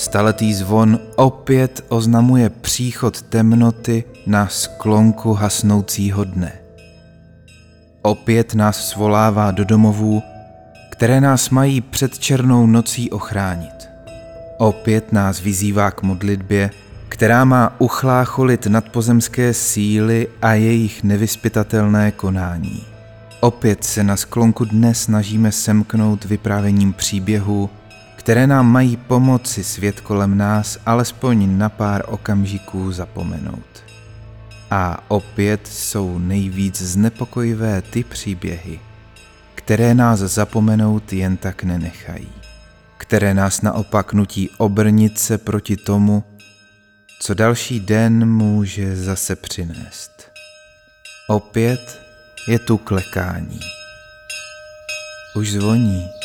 Staletý zvon opět oznamuje příchod temnoty na sklonku hasnoucího dne. Opět nás svolává do domovů, které nás mají před černou nocí ochránit. Opět nás vyzývá k modlitbě, která má uchlácholit nadpozemské síly a jejich nevyspytatelné konání. Opět se na sklonku dne snažíme semknout vyprávěním příběhu, které nám mají pomoci svět kolem nás alespoň na pár okamžiků zapomenout. A opět jsou nejvíc znepokojivé ty příběhy, které nás zapomenout jen tak nenechají, které nás naopak nutí obrnit se proti tomu, co další den může zase přinést. Opět je tu klekání. Už zvoní.